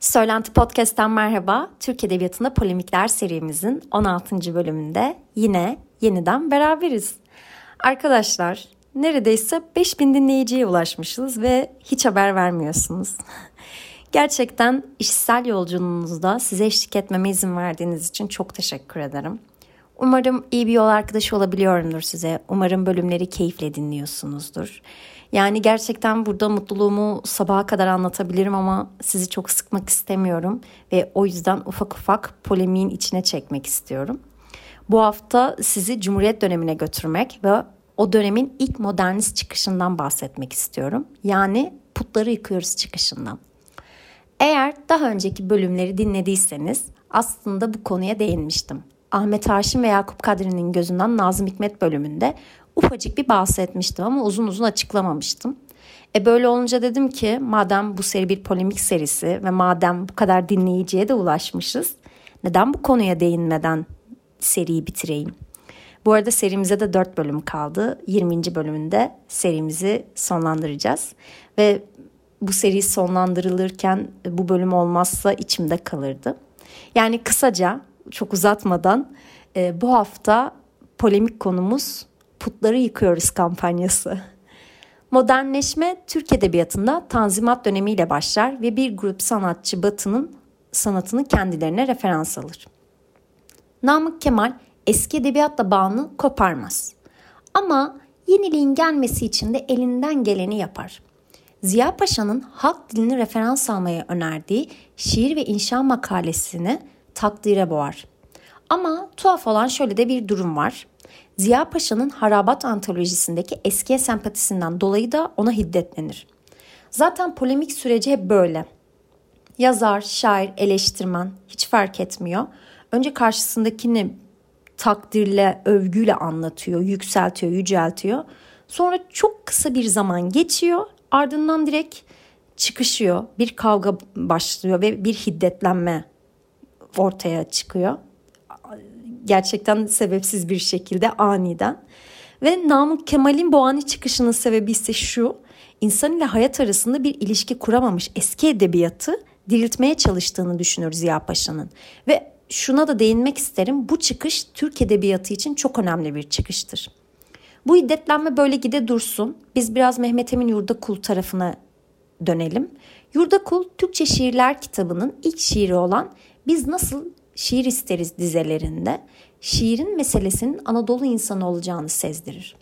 Söylenti Podcast'ten merhaba. Türk Edebiyatı'nda Polemikler serimizin 16. bölümünde yine yeniden beraberiz. Arkadaşlar neredeyse 5000 dinleyiciye ulaşmışız ve hiç haber vermiyorsunuz. Gerçekten işsel yolculuğunuzda size eşlik etmeme izin verdiğiniz için çok teşekkür ederim. Umarım iyi bir yol arkadaşı olabiliyorumdur size. Umarım bölümleri keyifle dinliyorsunuzdur. Yani gerçekten burada mutluluğumu sabaha kadar anlatabilirim ama sizi çok sıkmak istemiyorum ve o yüzden ufak ufak polemiğin içine çekmek istiyorum. Bu hafta sizi Cumhuriyet dönemine götürmek ve o dönemin ilk modernist çıkışından bahsetmek istiyorum. Yani putları yıkıyoruz çıkışından. Eğer daha önceki bölümleri dinlediyseniz aslında bu konuya değinmiştim. Ahmet Haşim ve Yakup Kadri'nin gözünden Nazım Hikmet bölümünde ufacık bir bahsetmiştim ama uzun uzun açıklamamıştım. E böyle olunca dedim ki madem bu seri bir polemik serisi ve madem bu kadar dinleyiciye de ulaşmışız neden bu konuya değinmeden seriyi bitireyim? Bu arada serimize de 4 bölüm kaldı. 20. bölümünde serimizi sonlandıracağız. Ve bu seri sonlandırılırken bu bölüm olmazsa içimde kalırdı. Yani kısaca çok uzatmadan e, bu hafta polemik konumuz putları yıkıyoruz kampanyası. Modernleşme Türk Edebiyatı'nda Tanzimat dönemiyle başlar ve bir grup sanatçı Batı'nın sanatını kendilerine referans alır. Namık Kemal eski edebiyatla bağını koparmaz. Ama yeniliğin gelmesi için de elinden geleni yapar. Ziya Paşa'nın halk dilini referans almaya önerdiği şiir ve inşa makalesini takdire boğar. Ama tuhaf olan şöyle de bir durum var. Ziya Paşa'nın Harabat antolojisindeki eskiye sempatisinden dolayı da ona hiddetlenir. Zaten polemik süreci hep böyle. Yazar, şair, eleştirmen hiç fark etmiyor. Önce karşısındakini takdirle, övgüyle anlatıyor, yükseltiyor, yüceltiyor. Sonra çok kısa bir zaman geçiyor. Ardından direkt çıkışıyor. Bir kavga başlıyor ve bir hiddetlenme ortaya çıkıyor gerçekten sebepsiz bir şekilde aniden. Ve Namık Kemal'in bu ani çıkışının sebebi ise şu. İnsan ile hayat arasında bir ilişki kuramamış eski edebiyatı diriltmeye çalıştığını düşünür Ziya Paşa'nın. Ve şuna da değinmek isterim. Bu çıkış Türk edebiyatı için çok önemli bir çıkıştır. Bu hiddetlenme böyle gide dursun. Biz biraz Mehmet Emin Yurdakul tarafına dönelim. Yurdakul Türkçe Şiirler kitabının ilk şiiri olan Biz Nasıl Şiir isteriz dizelerinde şiirin meselesinin Anadolu insanı olacağını sezdirir.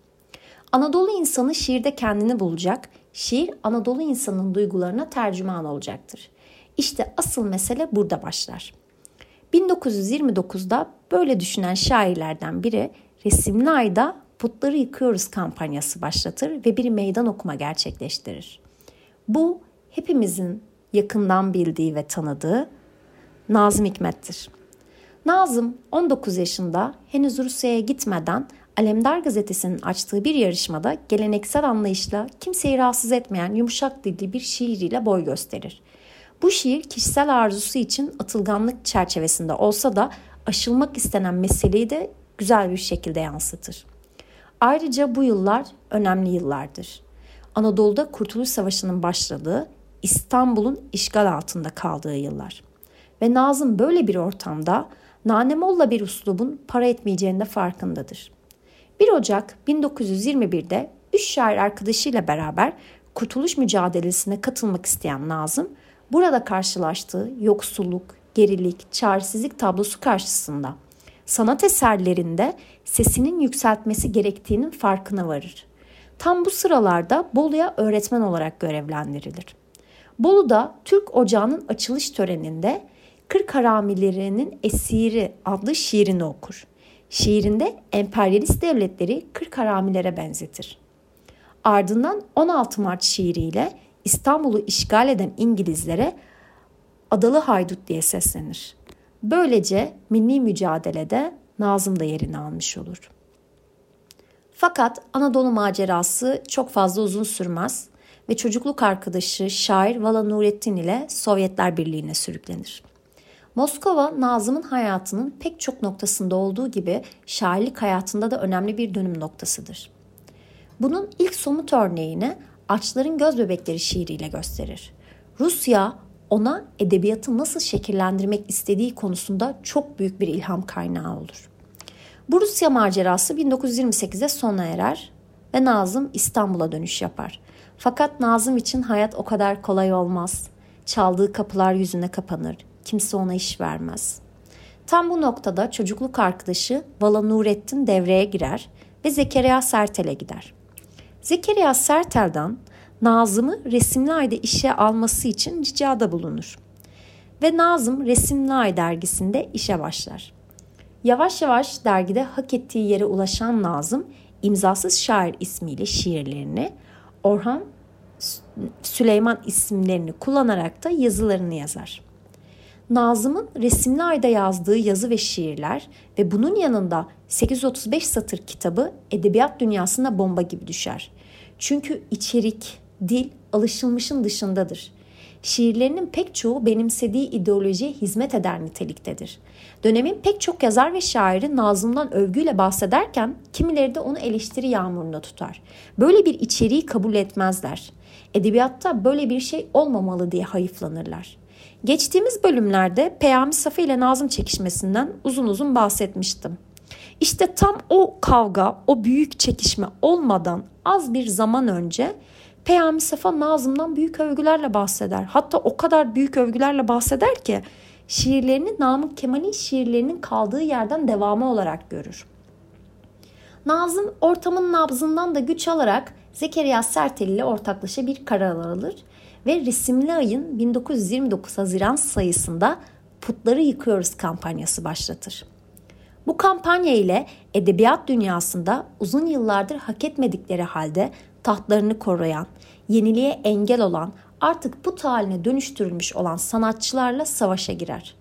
Anadolu insanı şiirde kendini bulacak, şiir Anadolu insanının duygularına tercüman olacaktır. İşte asıl mesele burada başlar. 1929'da böyle düşünen şairlerden biri Resimli Ay'da Putları Yıkıyoruz kampanyası başlatır ve bir meydan okuma gerçekleştirir. Bu hepimizin yakından bildiği ve tanıdığı Nazım Hikmet'tir. Nazım 19 yaşında henüz Rusya'ya gitmeden Alemdar gazetesinin açtığı bir yarışmada geleneksel anlayışla kimseyi rahatsız etmeyen yumuşak dilli bir şiiriyle boy gösterir. Bu şiir kişisel arzusu için atılganlık çerçevesinde olsa da aşılmak istenen meseleyi de güzel bir şekilde yansıtır. Ayrıca bu yıllar önemli yıllardır. Anadolu'da Kurtuluş Savaşı'nın başladığı, İstanbul'un işgal altında kaldığı yıllar. Ve Nazım böyle bir ortamda nanemolla bir uslubun para etmeyeceğinde farkındadır. 1 Ocak 1921'de üç şair arkadaşıyla beraber kurtuluş mücadelesine katılmak isteyen Nazım, burada karşılaştığı yoksulluk, gerilik, çaresizlik tablosu karşısında sanat eserlerinde sesinin yükseltmesi gerektiğinin farkına varır. Tam bu sıralarda Bolu'ya öğretmen olarak görevlendirilir. Bolu'da Türk Ocağı'nın açılış töreninde Kırk Haramilerinin Esiri adlı şiirini okur. Şiirinde emperyalist devletleri kırk haramilere benzetir. Ardından 16 Mart şiiriyle İstanbul'u işgal eden İngilizlere Adalı Haydut diye seslenir. Böylece milli mücadelede Nazım da yerini almış olur. Fakat Anadolu macerası çok fazla uzun sürmez ve çocukluk arkadaşı şair Vala Nurettin ile Sovyetler Birliği'ne sürüklenir. Moskova Nazım'ın hayatının pek çok noktasında olduğu gibi şairlik hayatında da önemli bir dönüm noktasıdır. Bunun ilk somut örneğini Açların Göz Bebekleri şiiriyle gösterir. Rusya ona edebiyatı nasıl şekillendirmek istediği konusunda çok büyük bir ilham kaynağı olur. Bu Rusya macerası 1928'de sona erer ve Nazım İstanbul'a dönüş yapar. Fakat Nazım için hayat o kadar kolay olmaz. Çaldığı kapılar yüzüne kapanır. Kimse ona iş vermez. Tam bu noktada çocukluk arkadaşı Vala Nurettin devreye girer ve Zekeriya Sertel'e gider. Zekeriya Sertel'den Nazım'ı Resimli Ay'da işe alması için ricada bulunur. Ve Nazım Resimli Ay dergisinde işe başlar. Yavaş yavaş dergide hak ettiği yere ulaşan Nazım, imzasız şair ismiyle şiirlerini, Orhan Süleyman isimlerini kullanarak da yazılarını yazar. Nazım'ın resimli ayda yazdığı yazı ve şiirler ve bunun yanında 835 satır kitabı edebiyat dünyasına bomba gibi düşer. Çünkü içerik, dil alışılmışın dışındadır. Şiirlerinin pek çoğu benimsediği ideolojiye hizmet eder niteliktedir. Dönemin pek çok yazar ve şairi Nazım'dan övgüyle bahsederken kimileri de onu eleştiri yağmuruna tutar. Böyle bir içeriği kabul etmezler. Edebiyatta böyle bir şey olmamalı diye hayıflanırlar. Geçtiğimiz bölümlerde Peyami Safa ile Nazım çekişmesinden uzun uzun bahsetmiştim. İşte tam o kavga, o büyük çekişme olmadan az bir zaman önce Peyami Safa Nazım'dan büyük övgülerle bahseder. Hatta o kadar büyük övgülerle bahseder ki şiirlerini Namık Kemal'in şiirlerinin kaldığı yerden devamı olarak görür. Nazım ortamın nabzından da güç alarak Zekeriya Sertel ile ortaklaşa bir karar alır ve Resimli Ay'ın 1929 Haziran sayısında Putları Yıkıyoruz kampanyası başlatır. Bu kampanya ile edebiyat dünyasında uzun yıllardır hak etmedikleri halde tahtlarını koruyan, yeniliğe engel olan, artık put haline dönüştürülmüş olan sanatçılarla savaşa girer.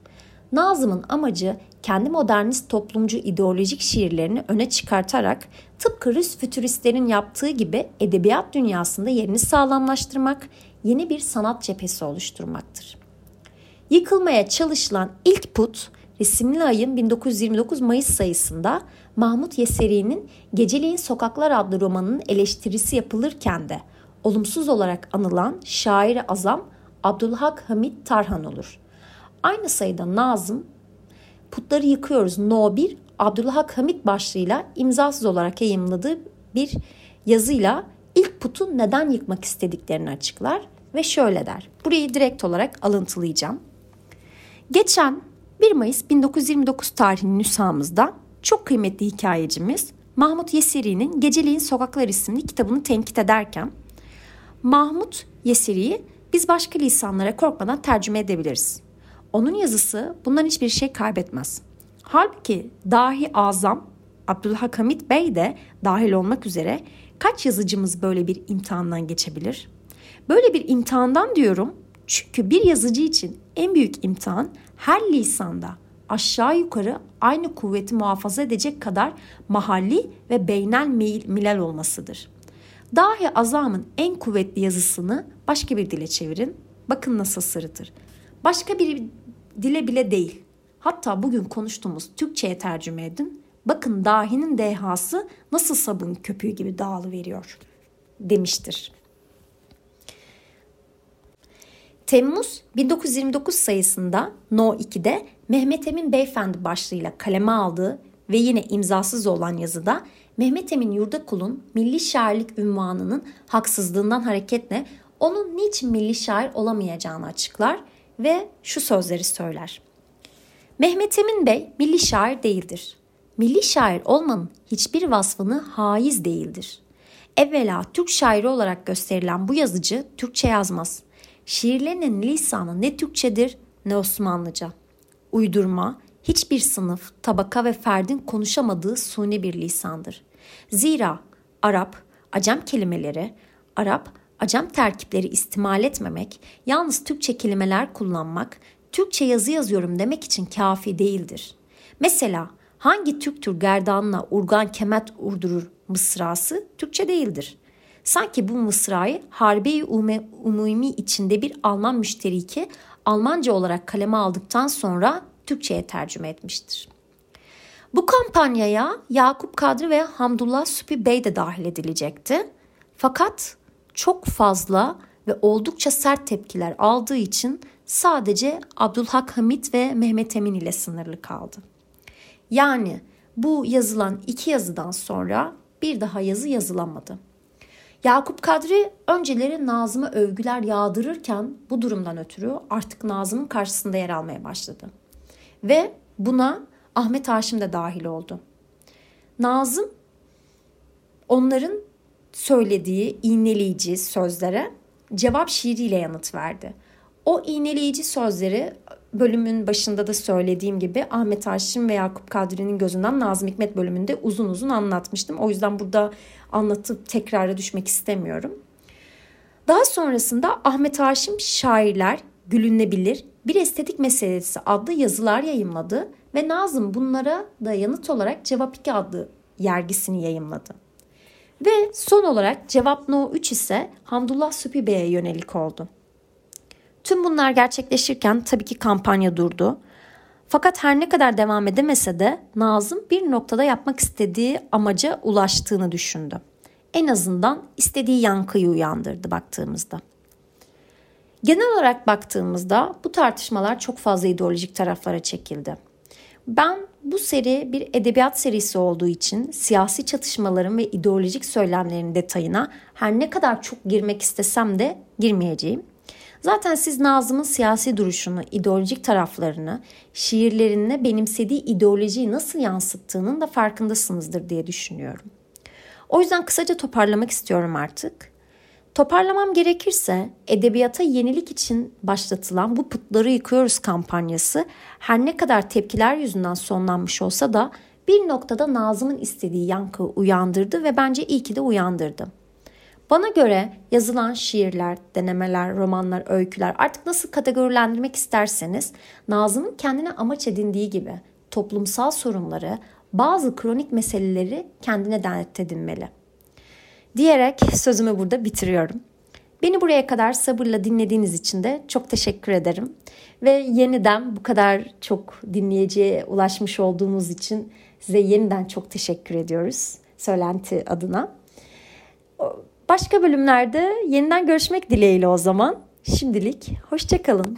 Nazım'ın amacı kendi modernist toplumcu ideolojik şiirlerini öne çıkartarak tıpkı Rus fütüristlerin yaptığı gibi edebiyat dünyasında yerini sağlamlaştırmak, yeni bir sanat cephesi oluşturmaktır. Yıkılmaya çalışılan ilk put resimli ayın 1929 Mayıs sayısında Mahmut Yeseri'nin Geceliğin Sokaklar adlı romanının eleştirisi yapılırken de olumsuz olarak anılan şairi azam Abdülhak Hamit Tarhan olur. Aynı sayıda Nazım Putları Yıkıyoruz No 1 Abdülhak Hamit başlığıyla imzasız olarak yayımladığı bir yazıyla ilk putu neden yıkmak istediklerini açıklar ve şöyle der. Burayı direkt olarak alıntılayacağım. Geçen 1 Mayıs 1929 tarihli nüshamızda çok kıymetli hikayecimiz Mahmut Yesiri'nin Geceliğin Sokaklar isimli kitabını tenkit ederken Mahmut Yesiri'yi biz başka lisanlara korkmadan tercüme edebiliriz. Onun yazısı bundan hiçbir şey kaybetmez. Halbuki dahi azam Abdülhak Hamit Bey de dahil olmak üzere kaç yazıcımız böyle bir imtihandan geçebilir? Böyle bir imtihandan diyorum çünkü bir yazıcı için en büyük imtihan her lisanda aşağı yukarı aynı kuvveti muhafaza edecek kadar mahalli ve beynel milal olmasıdır. Dahi azamın en kuvvetli yazısını başka bir dile çevirin. Bakın nasıl sırıtır. Başka bir dile bile değil. Hatta bugün konuştuğumuz Türkçe'ye tercüme edin. Bakın dahinin dehası nasıl sabun köpüğü gibi dağılıveriyor demiştir. Temmuz 1929 sayısında No 2'de Mehmet Emin Beyefendi başlığıyla kaleme aldığı ve yine imzasız olan yazıda Mehmet Emin Yurdakul'un milli şairlik ünvanının haksızlığından hareketle onun niçin milli şair olamayacağını açıklar ve şu sözleri söyler. Mehmet Emin Bey milli şair değildir. Milli şair olmanın hiçbir vasfını haiz değildir. Evvela Türk şairi olarak gösterilen bu yazıcı Türkçe yazmaz. Şiirlerinin lisanı ne Türkçedir ne Osmanlıca. Uydurma, hiçbir sınıf, tabaka ve ferdin konuşamadığı suni bir lisandır. Zira Arap, Acem kelimeleri, Arap, Acem terkipleri istimal etmemek, yalnız Türkçe kelimeler kullanmak, Türkçe yazı yazıyorum demek için kafi değildir. Mesela hangi Türk tür gerdanla urgan kemet urdurur mısrası Türkçe değildir. Sanki bu mısrayı Harbi-i Umumi içinde bir Alman müşteriki Almanca olarak kaleme aldıktan sonra Türkçe'ye tercüme etmiştir. Bu kampanyaya Yakup Kadri ve Hamdullah Süpi Bey de dahil edilecekti. Fakat çok fazla ve oldukça sert tepkiler aldığı için sadece Abdülhak Hamit ve Mehmet Emin ile sınırlı kaldı. Yani bu yazılan iki yazıdan sonra bir daha yazı yazılamadı. Yakup Kadri önceleri Nazım'a övgüler yağdırırken bu durumdan ötürü artık Nazım'ın karşısında yer almaya başladı. Ve buna Ahmet Haşim de dahil oldu. Nazım onların söylediği iğneleyici sözlere cevap şiiriyle yanıt verdi. O iğneleyici sözleri bölümün başında da söylediğim gibi Ahmet Haşim ve Yakup Kadri'nin gözünden Nazım Hikmet bölümünde uzun uzun anlatmıştım. O yüzden burada anlatıp tekrara düşmek istemiyorum. Daha sonrasında Ahmet Haşim şairler gülünebilir bir estetik meselesi adlı yazılar yayımladı ve Nazım bunlara da yanıt olarak Cevap 2 adlı yergisini yayımladı. Ve son olarak Cevap No 3 ise Hamdullah Süpi Bey'e yönelik oldu. Tüm bunlar gerçekleşirken tabii ki kampanya durdu. Fakat her ne kadar devam edemese de Nazım bir noktada yapmak istediği amaca ulaştığını düşündü. En azından istediği yankıyı uyandırdı baktığımızda. Genel olarak baktığımızda bu tartışmalar çok fazla ideolojik taraflara çekildi. Ben bu seri bir edebiyat serisi olduğu için siyasi çatışmaların ve ideolojik söylemlerin detayına her ne kadar çok girmek istesem de girmeyeceğim. Zaten siz Nazım'ın siyasi duruşunu, ideolojik taraflarını, şiirlerine benimsediği ideolojiyi nasıl yansıttığının da farkındasınızdır diye düşünüyorum. O yüzden kısaca toparlamak istiyorum artık. Toparlamam gerekirse edebiyata yenilik için başlatılan bu putları yıkıyoruz kampanyası her ne kadar tepkiler yüzünden sonlanmış olsa da bir noktada Nazım'ın istediği yankı uyandırdı ve bence iyi ki de uyandırdı. Bana göre yazılan şiirler, denemeler, romanlar, öyküler artık nasıl kategorilendirmek isterseniz Nazım'ın kendine amaç edindiği gibi toplumsal sorunları, bazı kronik meseleleri kendine dert edinmeli. Diyerek sözümü burada bitiriyorum. Beni buraya kadar sabırla dinlediğiniz için de çok teşekkür ederim. Ve yeniden bu kadar çok dinleyiciye ulaşmış olduğumuz için size yeniden çok teşekkür ediyoruz söylenti adına. Başka bölümlerde yeniden görüşmek dileğiyle o zaman. Şimdilik hoşçakalın.